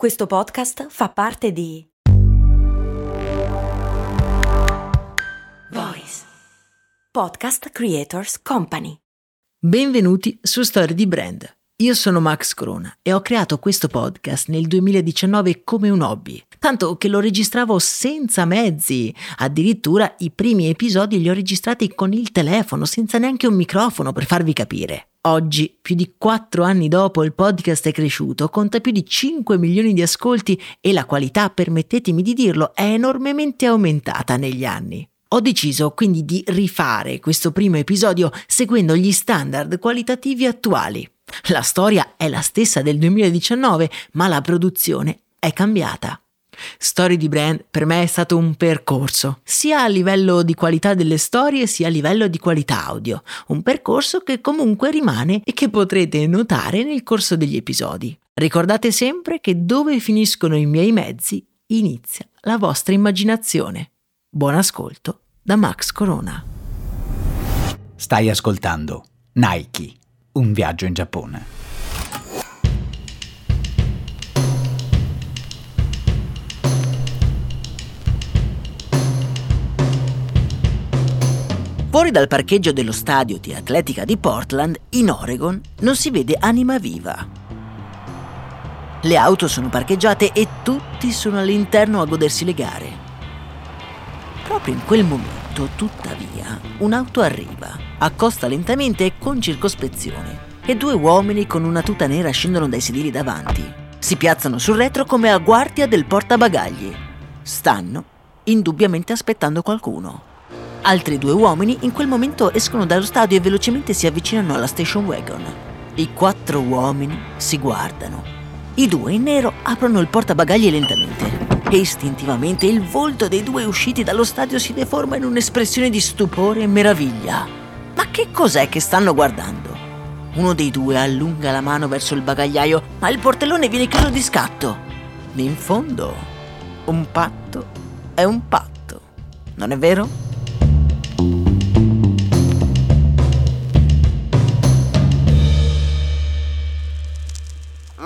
Questo podcast fa parte di Voice Podcast Creators Company. Benvenuti su Storie di Brand. Io sono Max Corona e ho creato questo podcast nel 2019 come un hobby, tanto che lo registravo senza mezzi. Addirittura i primi episodi li ho registrati con il telefono, senza neanche un microfono per farvi capire. Oggi, più di 4 anni dopo, il podcast è cresciuto, conta più di 5 milioni di ascolti e la qualità, permettetemi di dirlo, è enormemente aumentata negli anni. Ho deciso quindi di rifare questo primo episodio seguendo gli standard qualitativi attuali. La storia è la stessa del 2019, ma la produzione è cambiata. Story di brand per me è stato un percorso, sia a livello di qualità delle storie sia a livello di qualità audio, un percorso che comunque rimane e che potrete notare nel corso degli episodi. Ricordate sempre che dove finiscono i miei mezzi inizia la vostra immaginazione. Buon ascolto da Max Corona. Stai ascoltando Nike, un viaggio in Giappone. Fuori dal parcheggio dello stadio di atletica di Portland, in Oregon, non si vede anima viva. Le auto sono parcheggiate e tutti sono all'interno a godersi le gare. Proprio in quel momento, tuttavia, un'auto arriva, accosta lentamente e con circospezione e due uomini con una tuta nera scendono dai sedili davanti. Si piazzano sul retro come a guardia del portabagagli. Stanno indubbiamente aspettando qualcuno. Altri due uomini in quel momento escono dallo stadio e velocemente si avvicinano alla station wagon. I quattro uomini si guardano. I due in nero aprono il portabagagli lentamente e istintivamente il volto dei due usciti dallo stadio si deforma in un'espressione di stupore e meraviglia. Ma che cos'è che stanno guardando? Uno dei due allunga la mano verso il bagagliaio, ma il portellone viene chiuso di scatto. In fondo, un patto è un patto, non è vero?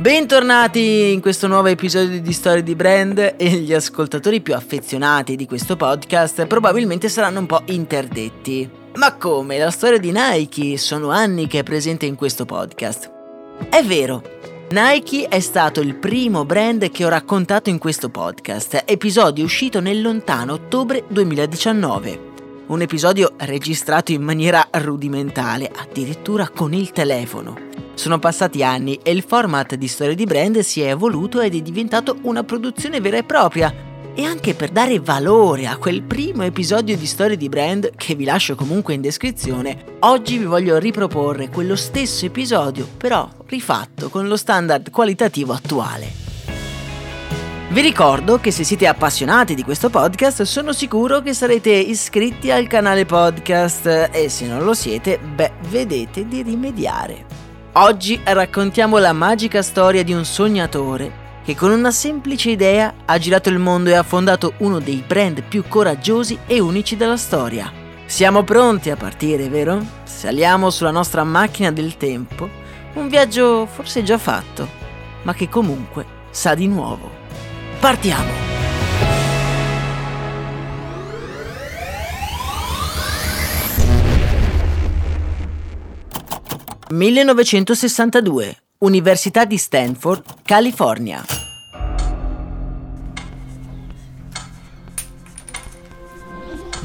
Bentornati in questo nuovo episodio di Storie di Brand e gli ascoltatori più affezionati di questo podcast probabilmente saranno un po' interdetti. Ma come? La storia di Nike sono anni che è presente in questo podcast. È vero, Nike è stato il primo brand che ho raccontato in questo podcast, episodio uscito nel lontano ottobre 2019. Un episodio registrato in maniera rudimentale, addirittura con il telefono. Sono passati anni e il format di storie di brand si è evoluto ed è diventato una produzione vera e propria. E anche per dare valore a quel primo episodio di storie di brand, che vi lascio comunque in descrizione, oggi vi voglio riproporre quello stesso episodio, però rifatto con lo standard qualitativo attuale. Vi ricordo che se siete appassionati di questo podcast sono sicuro che sarete iscritti al canale podcast e se non lo siete, beh, vedete di rimediare. Oggi raccontiamo la magica storia di un sognatore che con una semplice idea ha girato il mondo e ha fondato uno dei brand più coraggiosi e unici della storia. Siamo pronti a partire, vero? Saliamo sulla nostra macchina del tempo, un viaggio forse già fatto, ma che comunque sa di nuovo. Partiamo! 1962, Università di Stanford, California.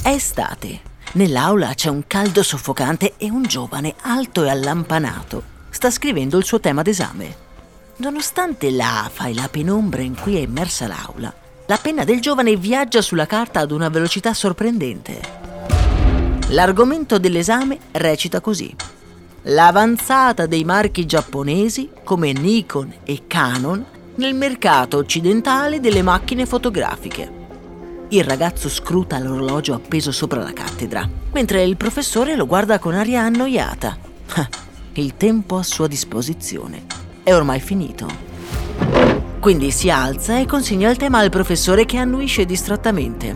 È estate. Nell'aula c'è un caldo soffocante e un giovane alto e allampanato sta scrivendo il suo tema d'esame. Nonostante l'afa e la penombra in cui è immersa l'aula, la penna del giovane viaggia sulla carta ad una velocità sorprendente. L'argomento dell'esame recita così l'avanzata dei marchi giapponesi come Nikon e Canon nel mercato occidentale delle macchine fotografiche. Il ragazzo scruta l'orologio appeso sopra la cattedra, mentre il professore lo guarda con aria annoiata. Il tempo a sua disposizione è ormai finito. Quindi si alza e consegna il tema al professore che annuisce distrattamente.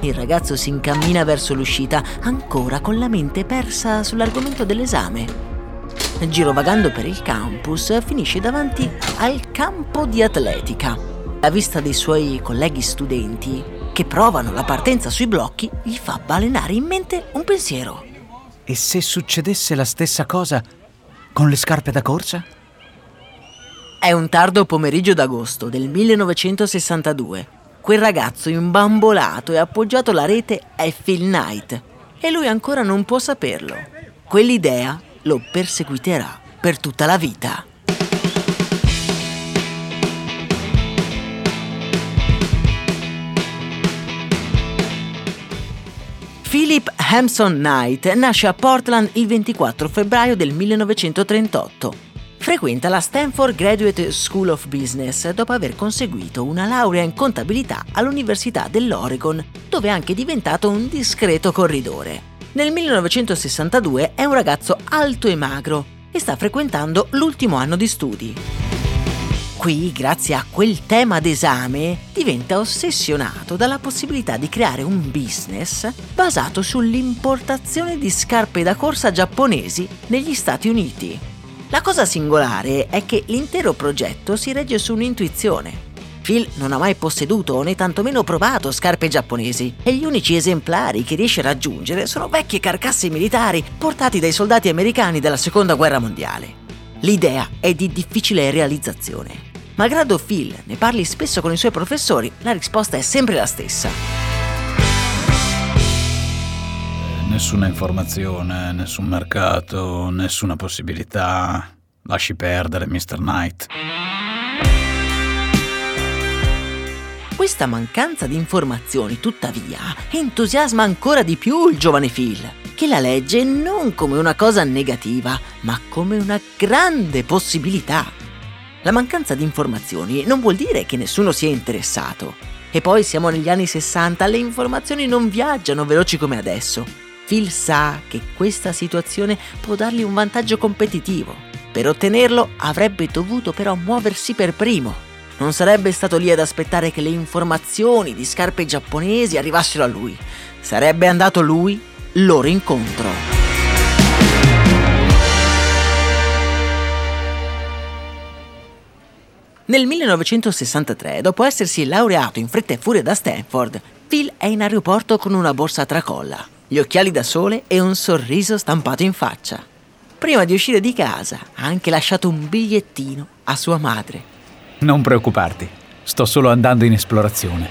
Il ragazzo si incammina verso l'uscita, ancora con la mente persa sull'argomento dell'esame. Girovagando per il campus, finisce davanti al campo di atletica. La vista dei suoi colleghi studenti che provano la partenza sui blocchi gli fa balenare in mente un pensiero. E se succedesse la stessa cosa con le scarpe da corsa? È un tardo pomeriggio d'agosto del 1962. Quel ragazzo imbambolato e appoggiato alla rete è Phil Knight e lui ancora non può saperlo. Quell'idea lo perseguiterà per tutta la vita. Philip Hampson Knight nasce a Portland il 24 febbraio del 1938. Frequenta la Stanford Graduate School of Business dopo aver conseguito una laurea in contabilità all'Università dell'Oregon, dove è anche diventato un discreto corridore. Nel 1962 è un ragazzo alto e magro e sta frequentando l'ultimo anno di studi. Qui, grazie a quel tema d'esame, diventa ossessionato dalla possibilità di creare un business basato sull'importazione di scarpe da corsa giapponesi negli Stati Uniti. La cosa singolare è che l'intero progetto si regge su un'intuizione. Phil non ha mai posseduto né tantomeno provato scarpe giapponesi e gli unici esemplari che riesce a raggiungere sono vecchie carcasse militari portati dai soldati americani della Seconda Guerra Mondiale. L'idea è di difficile realizzazione. Malgrado Phil ne parli spesso con i suoi professori, la risposta è sempre la stessa. Nessuna informazione, nessun mercato, nessuna possibilità. Lasci perdere, Mr. Knight. Questa mancanza di informazioni, tuttavia, entusiasma ancora di più il giovane Phil, che la legge non come una cosa negativa, ma come una grande possibilità. La mancanza di informazioni non vuol dire che nessuno sia interessato. E poi siamo negli anni 60, le informazioni non viaggiano veloci come adesso. Phil sa che questa situazione può dargli un vantaggio competitivo. Per ottenerlo avrebbe dovuto però muoversi per primo. Non sarebbe stato lì ad aspettare che le informazioni di scarpe giapponesi arrivassero a lui. Sarebbe andato lui loro incontro. Nel 1963, dopo essersi laureato in fretta e furia da Stanford, Phil è in aeroporto con una borsa a tracolla, gli occhiali da sole e un sorriso stampato in faccia. Prima di uscire di casa ha anche lasciato un bigliettino a sua madre. Non preoccuparti, sto solo andando in esplorazione.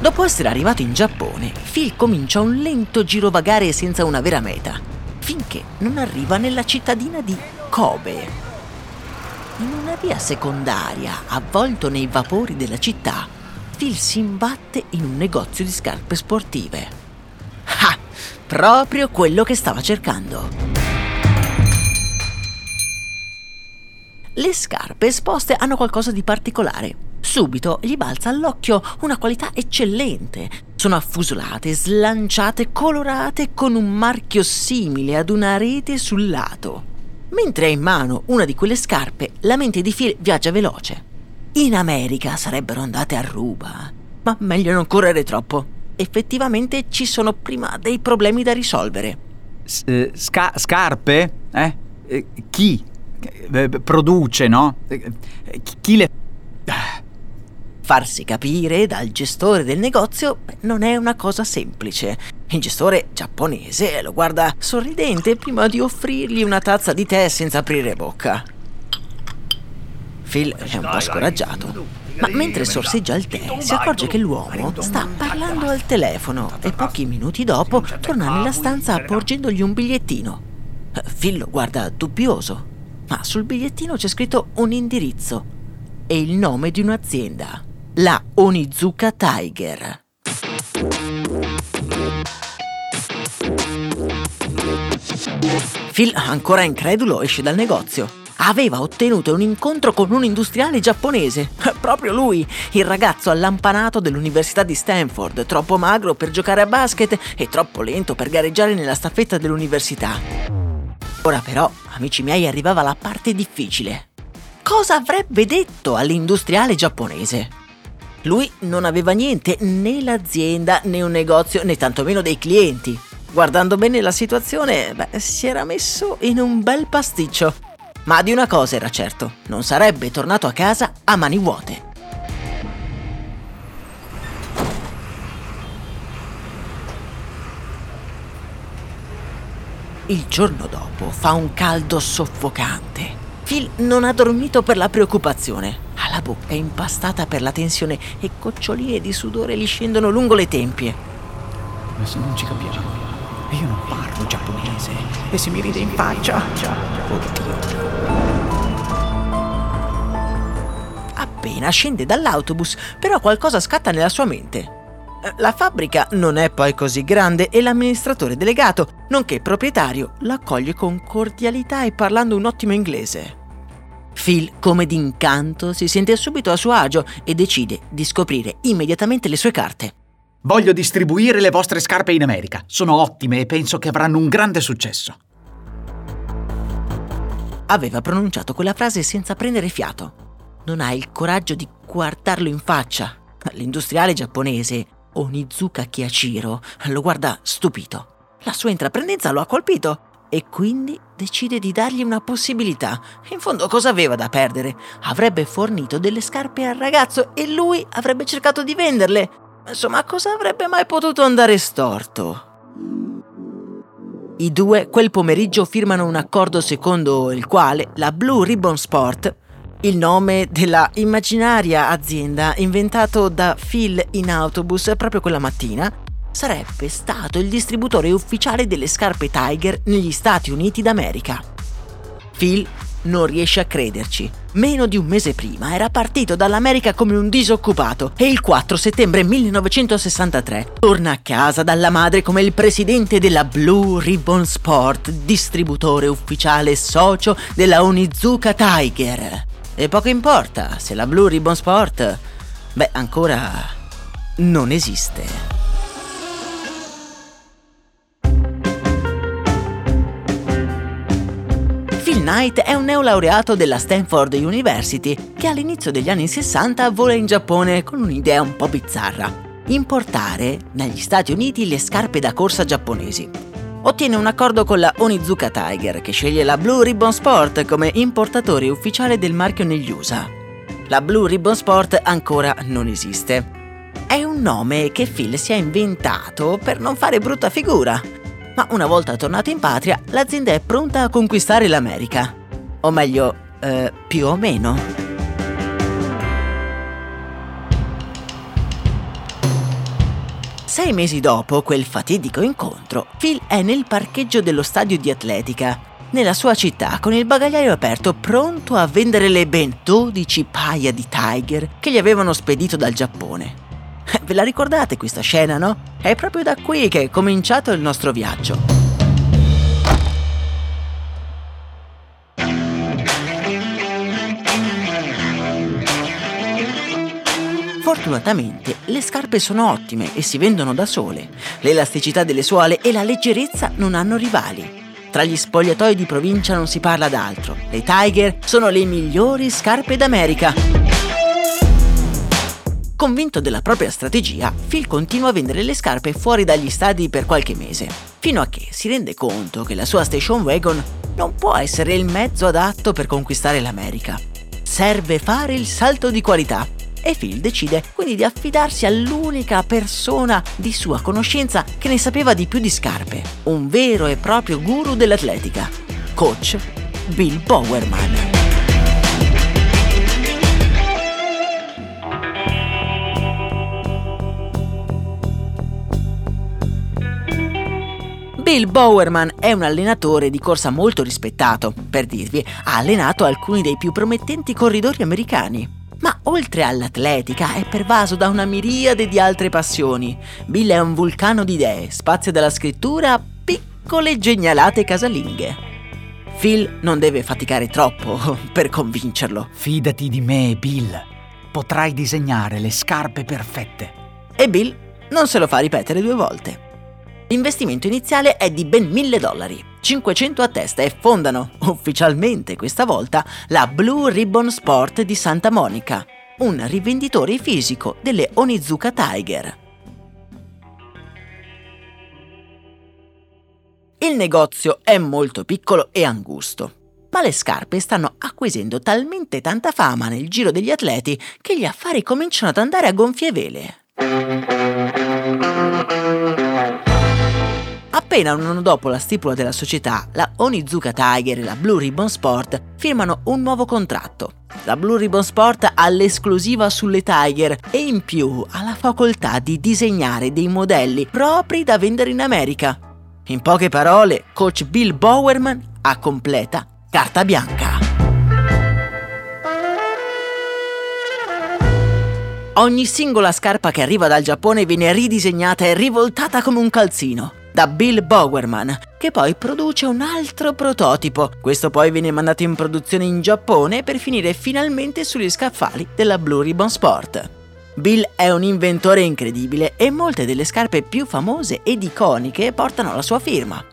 Dopo essere arrivato in Giappone, Phil comincia un lento girovagare senza una vera meta, finché non arriva nella cittadina di Kobe. In una via secondaria, avvolto nei vapori della città, Phil si imbatte in un negozio di scarpe sportive. Ah, proprio quello che stava cercando. Le scarpe esposte hanno qualcosa di particolare. Subito gli balza all'occhio una qualità eccellente. Sono affusolate, slanciate, colorate con un marchio simile ad una rete sul lato. Mentre ha in mano una di quelle scarpe, la mente di Phil viaggia veloce. In America sarebbero andate a ruba, ma meglio non correre troppo. Effettivamente ci sono prima dei problemi da risolvere. S- eh, sca- scarpe? Eh? Eh, chi? Eh, produce, no? Eh, chi le... Farsi capire dal gestore del negozio non è una cosa semplice. Il gestore giapponese lo guarda sorridente prima di offrirgli una tazza di tè senza aprire bocca. Phil è un po' scoraggiato, ma mentre sorseggia il tè si accorge che l'uomo sta parlando al telefono e pochi minuti dopo torna nella stanza porgendogli un bigliettino. Phil lo guarda dubbioso, ma sul bigliettino c'è scritto un indirizzo e il nome di un'azienda la Onizuka Tiger. Phil, ancora incredulo, esce dal negozio. Aveva ottenuto un incontro con un industriale giapponese. Proprio lui, il ragazzo allampanato dell'Università di Stanford, troppo magro per giocare a basket e troppo lento per gareggiare nella staffetta dell'università. Ora però, amici miei, arrivava la parte difficile. Cosa avrebbe detto all'industriale giapponese? Lui non aveva niente, né l'azienda, né un negozio, né tantomeno dei clienti. Guardando bene la situazione, beh, si era messo in un bel pasticcio. Ma di una cosa era certo, non sarebbe tornato a casa a mani vuote. Il giorno dopo fa un caldo soffocante. Phil non ha dormito per la preoccupazione. Ha la bocca impastata per la tensione e goccioline di sudore gli scendono lungo le tempie. Adesso non ci capiamo. Io non parlo giapponese. E se mi ride in faccia? Oddio. Appena scende dall'autobus, però qualcosa scatta nella sua mente. La fabbrica non è poi così grande e l'amministratore delegato, nonché proprietario, l'accoglie con cordialità e parlando un ottimo inglese. Phil, come d'incanto, si sente subito a suo agio e decide di scoprire immediatamente le sue carte. Voglio distribuire le vostre scarpe in America. Sono ottime e penso che avranno un grande successo. Aveva pronunciato quella frase senza prendere fiato. Non ha il coraggio di guardarlo in faccia. L'industriale giapponese Onizuka Kiyashiro lo guarda stupito. La sua intraprendenza lo ha colpito e quindi decide di dargli una possibilità. In fondo cosa aveva da perdere? Avrebbe fornito delle scarpe al ragazzo e lui avrebbe cercato di venderle. Insomma, cosa avrebbe mai potuto andare storto? I due quel pomeriggio firmano un accordo secondo il quale la Blue Ribbon Sport, il nome della immaginaria azienda inventato da Phil in autobus proprio quella mattina, sarebbe stato il distributore ufficiale delle scarpe Tiger negli Stati Uniti d'America. Phil non riesce a crederci. Meno di un mese prima era partito dall'America come un disoccupato e il 4 settembre 1963 torna a casa dalla madre come il presidente della Blue Ribbon Sport, distributore ufficiale e socio della Onizuka Tiger. E poco importa se la Blue Ribbon Sport, beh, ancora non esiste. Knight è un neolaureato della Stanford University che all'inizio degli anni 60 vola in Giappone con un'idea un po' bizzarra. Importare negli Stati Uniti le scarpe da corsa giapponesi. Ottiene un accordo con la Onizuka Tiger che sceglie la Blue Ribbon Sport come importatore ufficiale del marchio negli USA. La Blue Ribbon Sport ancora non esiste. È un nome che Phil si è inventato per non fare brutta figura ma una volta tornato in patria l'azienda è pronta a conquistare l'America. O meglio, eh, più o meno. Sei mesi dopo quel fatidico incontro, Phil è nel parcheggio dello stadio di atletica, nella sua città, con il bagagliaio aperto, pronto a vendere le ben 12 paia di Tiger che gli avevano spedito dal Giappone. Ve la ricordate questa scena, no? È proprio da qui che è cominciato il nostro viaggio. Fortunatamente le scarpe sono ottime e si vendono da sole. L'elasticità delle suole e la leggerezza non hanno rivali. Tra gli spogliatoi di provincia non si parla d'altro. Le Tiger sono le migliori scarpe d'America. Convinto della propria strategia, Phil continua a vendere le scarpe fuori dagli stadi per qualche mese, fino a che si rende conto che la sua station wagon non può essere il mezzo adatto per conquistare l'America. Serve fare il salto di qualità e Phil decide quindi di affidarsi all'unica persona di sua conoscenza che ne sapeva di più di scarpe, un vero e proprio guru dell'atletica, coach Bill Bowerman. Bill Bowerman è un allenatore di corsa molto rispettato. Per dirvi, ha allenato alcuni dei più promettenti corridori americani. Ma oltre all'atletica è pervaso da una miriade di altre passioni. Bill è un vulcano di idee, spazia dalla scrittura a piccole genialate casalinghe. Phil non deve faticare troppo per convincerlo. Fidati di me, Bill. Potrai disegnare le scarpe perfette. E Bill non se lo fa ripetere due volte. L'investimento iniziale è di ben 1000 dollari, 500 a testa e fondano ufficialmente questa volta la Blue Ribbon Sport di Santa Monica, un rivenditore fisico delle Onizuka Tiger. Il negozio è molto piccolo e angusto, ma le scarpe stanno acquisendo talmente tanta fama nel giro degli atleti che gli affari cominciano ad andare a gonfie vele. Appena un anno dopo la stipula della società, la Onizuka Tiger e la Blue Ribbon Sport firmano un nuovo contratto. La Blue Ribbon Sport ha l'esclusiva sulle Tiger e in più ha la facoltà di disegnare dei modelli propri da vendere in America. In poche parole, coach Bill Bowerman ha completa carta bianca. Ogni singola scarpa che arriva dal Giappone viene ridisegnata e rivoltata come un calzino da Bill Bowerman, che poi produce un altro prototipo. Questo poi viene mandato in produzione in Giappone per finire finalmente sugli scaffali della Blue Ribbon Sport. Bill è un inventore incredibile e molte delle scarpe più famose ed iconiche portano la sua firma.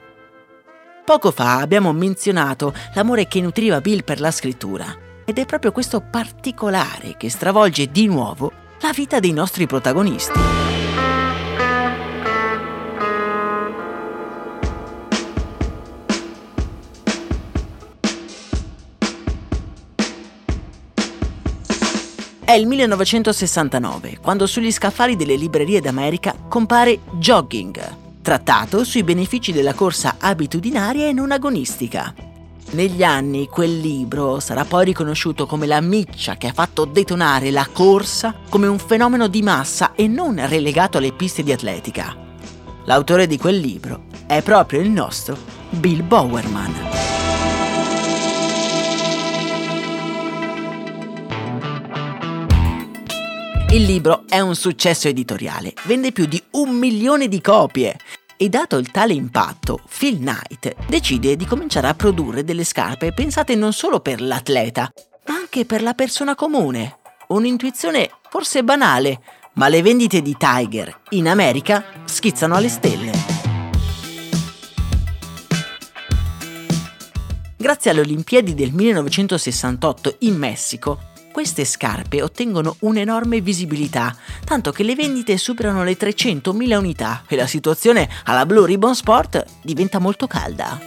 Poco fa abbiamo menzionato l'amore che nutriva Bill per la scrittura ed è proprio questo particolare che stravolge di nuovo la vita dei nostri protagonisti. È il 1969, quando sugli scaffali delle librerie d'America compare Jogging, trattato sui benefici della corsa abitudinaria e non agonistica. Negli anni quel libro sarà poi riconosciuto come la miccia che ha fatto detonare la corsa come un fenomeno di massa e non relegato alle piste di atletica. L'autore di quel libro è proprio il nostro Bill Bowerman. Il libro è un successo editoriale, vende più di un milione di copie. E dato il tale impatto, Phil Knight decide di cominciare a produrre delle scarpe pensate non solo per l'atleta, ma anche per la persona comune. Un'intuizione forse banale, ma le vendite di Tiger in America schizzano alle stelle. Grazie alle Olimpiadi del 1968 in Messico, queste scarpe ottengono un'enorme visibilità, tanto che le vendite superano le 300.000 unità e la situazione alla Blue Ribbon Sport diventa molto calda.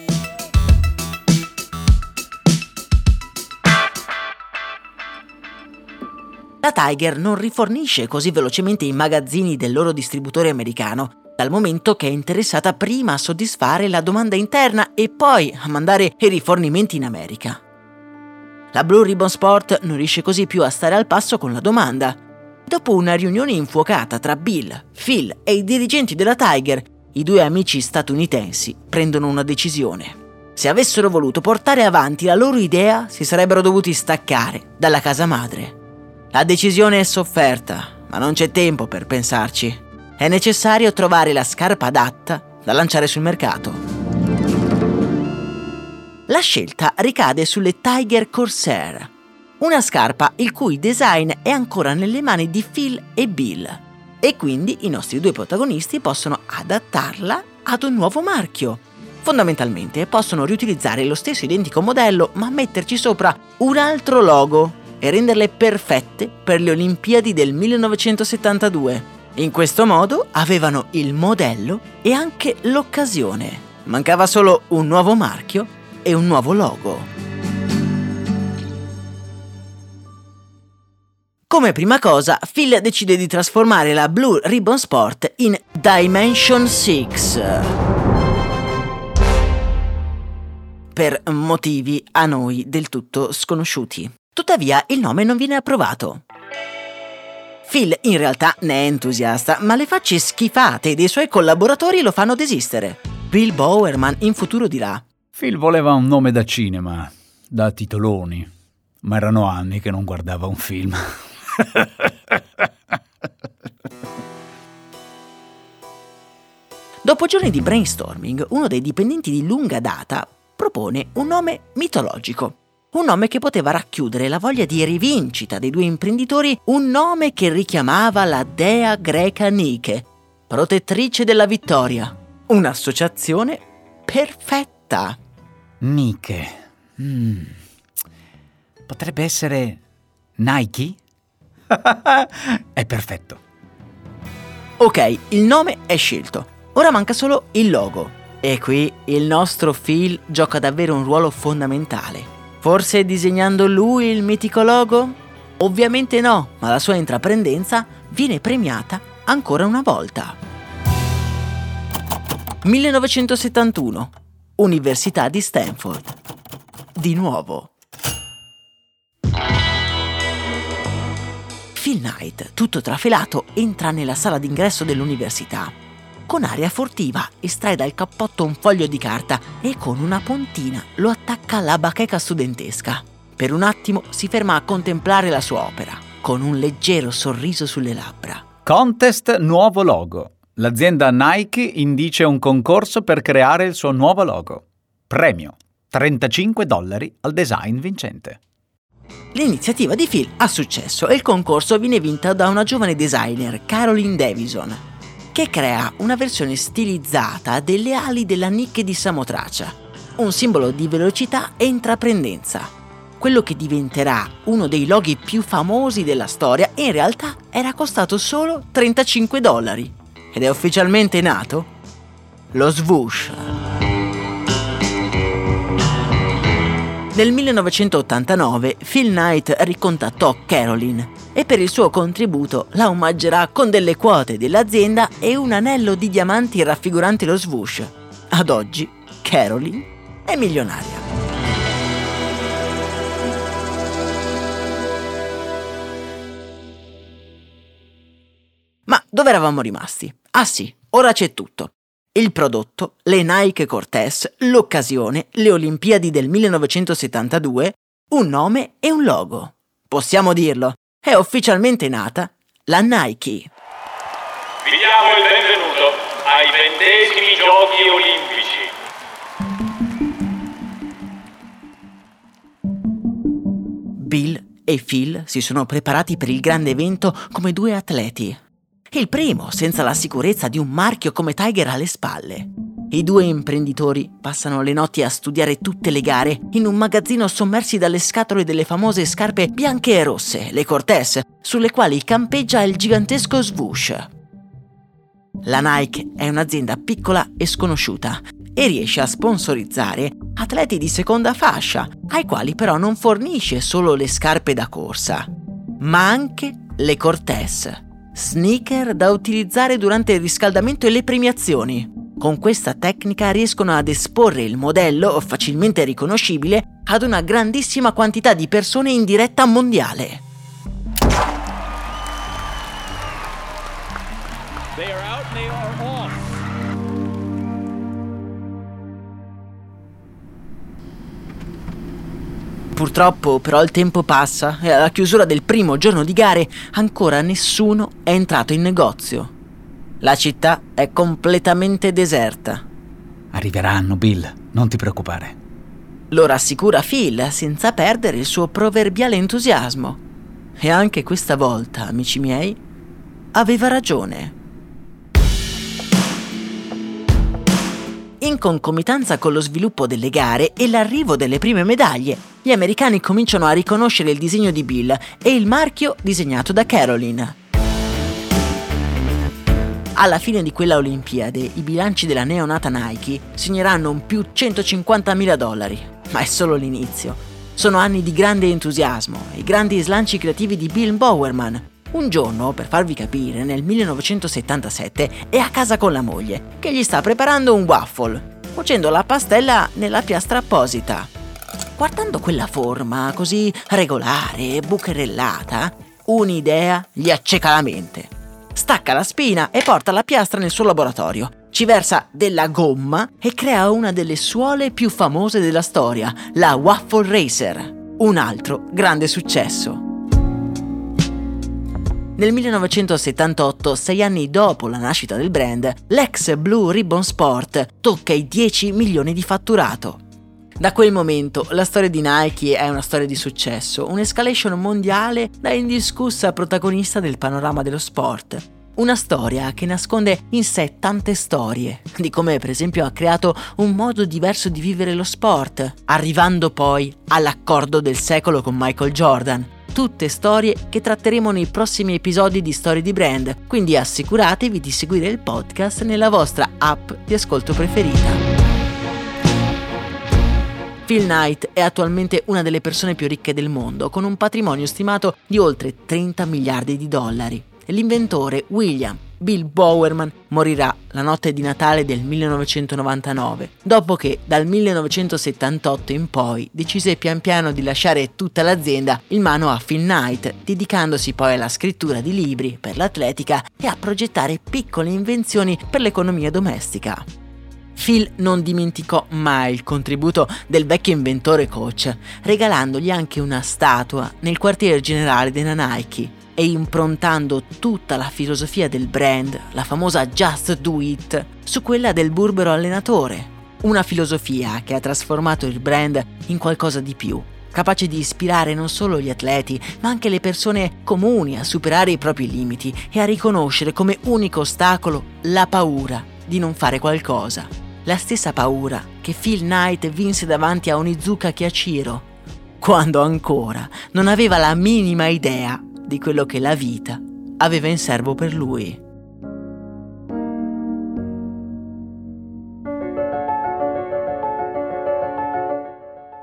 La Tiger non rifornisce così velocemente i magazzini del loro distributore americano, dal momento che è interessata prima a soddisfare la domanda interna e poi a mandare i rifornimenti in America. La Blue Ribbon Sport non riesce così più a stare al passo con la domanda. Dopo una riunione infuocata tra Bill, Phil e i dirigenti della Tiger, i due amici statunitensi prendono una decisione. Se avessero voluto portare avanti la loro idea, si sarebbero dovuti staccare dalla casa madre. La decisione è sofferta, ma non c'è tempo per pensarci. È necessario trovare la scarpa adatta da lanciare sul mercato. La scelta ricade sulle Tiger Corsair, una scarpa il cui design è ancora nelle mani di Phil e Bill e quindi i nostri due protagonisti possono adattarla ad un nuovo marchio. Fondamentalmente possono riutilizzare lo stesso identico modello ma metterci sopra un altro logo e renderle perfette per le Olimpiadi del 1972. In questo modo avevano il modello e anche l'occasione. Mancava solo un nuovo marchio e un nuovo logo. Come prima cosa, Phil decide di trasformare la Blue Ribbon Sport in Dimension 6. Per motivi a noi del tutto sconosciuti. Tuttavia il nome non viene approvato. Phil in realtà ne è entusiasta, ma le facce schifate dei suoi collaboratori lo fanno desistere. Bill Bowerman in futuro dirà Phil voleva un nome da cinema, da titoloni, ma erano anni che non guardava un film. Dopo giorni di brainstorming, uno dei dipendenti di lunga data propone un nome mitologico. Un nome che poteva racchiudere la voglia di rivincita dei due imprenditori, un nome che richiamava la dea greca Nike, protettrice della vittoria. Un'associazione perfetta. Nike. Mm. Potrebbe essere Nike? è perfetto. Ok, il nome è scelto. Ora manca solo il logo. E qui il nostro Phil gioca davvero un ruolo fondamentale. Forse disegnando lui il mitico logo? Ovviamente no, ma la sua intraprendenza viene premiata ancora una volta. 1971. Università di Stanford. Di nuovo. Phil Knight, tutto trafelato, entra nella sala d'ingresso dell'università con aria furtiva estrae dal cappotto un foglio di carta e con una puntina lo attacca alla bacheca studentesca. Per un attimo si ferma a contemplare la sua opera, con un leggero sorriso sulle labbra. Contest nuovo logo. L'azienda Nike indice un concorso per creare il suo nuovo logo. Premio 35 dollari al design vincente. L'iniziativa di Phil ha successo e il concorso viene vinto da una giovane designer, Caroline Davison, che crea una versione stilizzata delle ali della Nike di Samotracia, un simbolo di velocità e intraprendenza. Quello che diventerà uno dei loghi più famosi della storia in realtà era costato solo 35 dollari ed è ufficialmente nato lo swoosh. Nel 1989 Phil Knight ricontattò Caroline e per il suo contributo la omaggerà con delle quote dell'azienda e un anello di diamanti raffigurante lo swoosh. Ad oggi Caroline è milionaria. Ma dove eravamo rimasti? Ah sì, ora c'è tutto il prodotto, le Nike Cortez, l'occasione, le Olimpiadi del 1972, un nome e un logo. Possiamo dirlo, è ufficialmente nata la Nike. Vi diamo il benvenuto ai ventesimi Giochi Olimpici. Bill e Phil si sono preparati per il grande evento come due atleti il primo senza la sicurezza di un marchio come Tiger alle spalle. I due imprenditori passano le notti a studiare tutte le gare in un magazzino sommersi dalle scatole delle famose scarpe bianche e rosse, le Cortez, sulle quali campeggia il gigantesco swoosh. La Nike è un'azienda piccola e sconosciuta e riesce a sponsorizzare atleti di seconda fascia, ai quali però non fornisce solo le scarpe da corsa, ma anche le Cortez sneaker da utilizzare durante il riscaldamento e le premiazioni. Con questa tecnica riescono ad esporre il modello, facilmente riconoscibile, ad una grandissima quantità di persone in diretta mondiale. Purtroppo però il tempo passa e alla chiusura del primo giorno di gare ancora nessuno è entrato in negozio. La città è completamente deserta. Arriveranno, Bill, non ti preoccupare. Lo rassicura Phil senza perdere il suo proverbiale entusiasmo. E anche questa volta, amici miei, aveva ragione. In concomitanza con lo sviluppo delle gare e l'arrivo delle prime medaglie, gli americani cominciano a riconoscere il disegno di Bill e il marchio disegnato da Caroline. Alla fine di quella Olimpiade, i bilanci della neonata Nike segneranno un più 150.000 dollari, ma è solo l'inizio. Sono anni di grande entusiasmo e grandi slanci creativi di Bill Bowerman, un giorno, per farvi capire, nel 1977 è a casa con la moglie, che gli sta preparando un waffle, cuocendo la pastella nella piastra apposita. Guardando quella forma così regolare e bucherellata, un'idea gli acceca la mente. Stacca la spina e porta la piastra nel suo laboratorio. Ci versa della gomma e crea una delle suole più famose della storia, la Waffle Racer. Un altro grande successo. Nel 1978, sei anni dopo la nascita del brand, l'ex Blue Ribbon Sport tocca i 10 milioni di fatturato. Da quel momento la storia di Nike è una storia di successo, un'escalation mondiale da indiscussa protagonista del panorama dello sport. Una storia che nasconde in sé tante storie, di come per esempio ha creato un modo diverso di vivere lo sport, arrivando poi all'accordo del secolo con Michael Jordan. Tutte storie che tratteremo nei prossimi episodi di Storie di Brand, quindi assicuratevi di seguire il podcast nella vostra app di ascolto preferita. Phil Knight è attualmente una delle persone più ricche del mondo, con un patrimonio stimato di oltre 30 miliardi di dollari. L'inventore William Bill Bowerman morirà la notte di Natale del 1999, dopo che dal 1978 in poi decise pian piano di lasciare tutta l'azienda in mano a Phil Knight, dedicandosi poi alla scrittura di libri per l'atletica e a progettare piccole invenzioni per l'economia domestica. Phil non dimenticò mai il contributo del vecchio inventore coach, regalandogli anche una statua nel quartiere generale della Nike e improntando tutta la filosofia del brand, la famosa Just Do It, su quella del burbero allenatore. Una filosofia che ha trasformato il brand in qualcosa di più, capace di ispirare non solo gli atleti, ma anche le persone comuni a superare i propri limiti e a riconoscere come unico ostacolo la paura di non fare qualcosa la stessa paura che Phil Knight vinse davanti a Onizuka Kiachiro, quando ancora non aveva la minima idea di quello che la vita aveva in serbo per lui.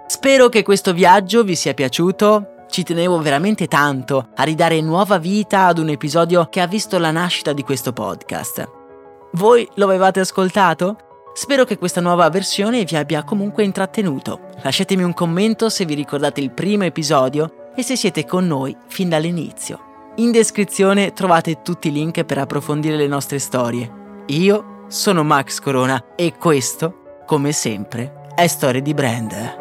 Spero che questo viaggio vi sia piaciuto. Ci tenevo veramente tanto a ridare nuova vita ad un episodio che ha visto la nascita di questo podcast. Voi lo avevate ascoltato? Spero che questa nuova versione vi abbia comunque intrattenuto. Lasciatemi un commento se vi ricordate il primo episodio e se siete con noi fin dall'inizio. In descrizione trovate tutti i link per approfondire le nostre storie. Io sono Max Corona e questo, come sempre, è Storie di Brand.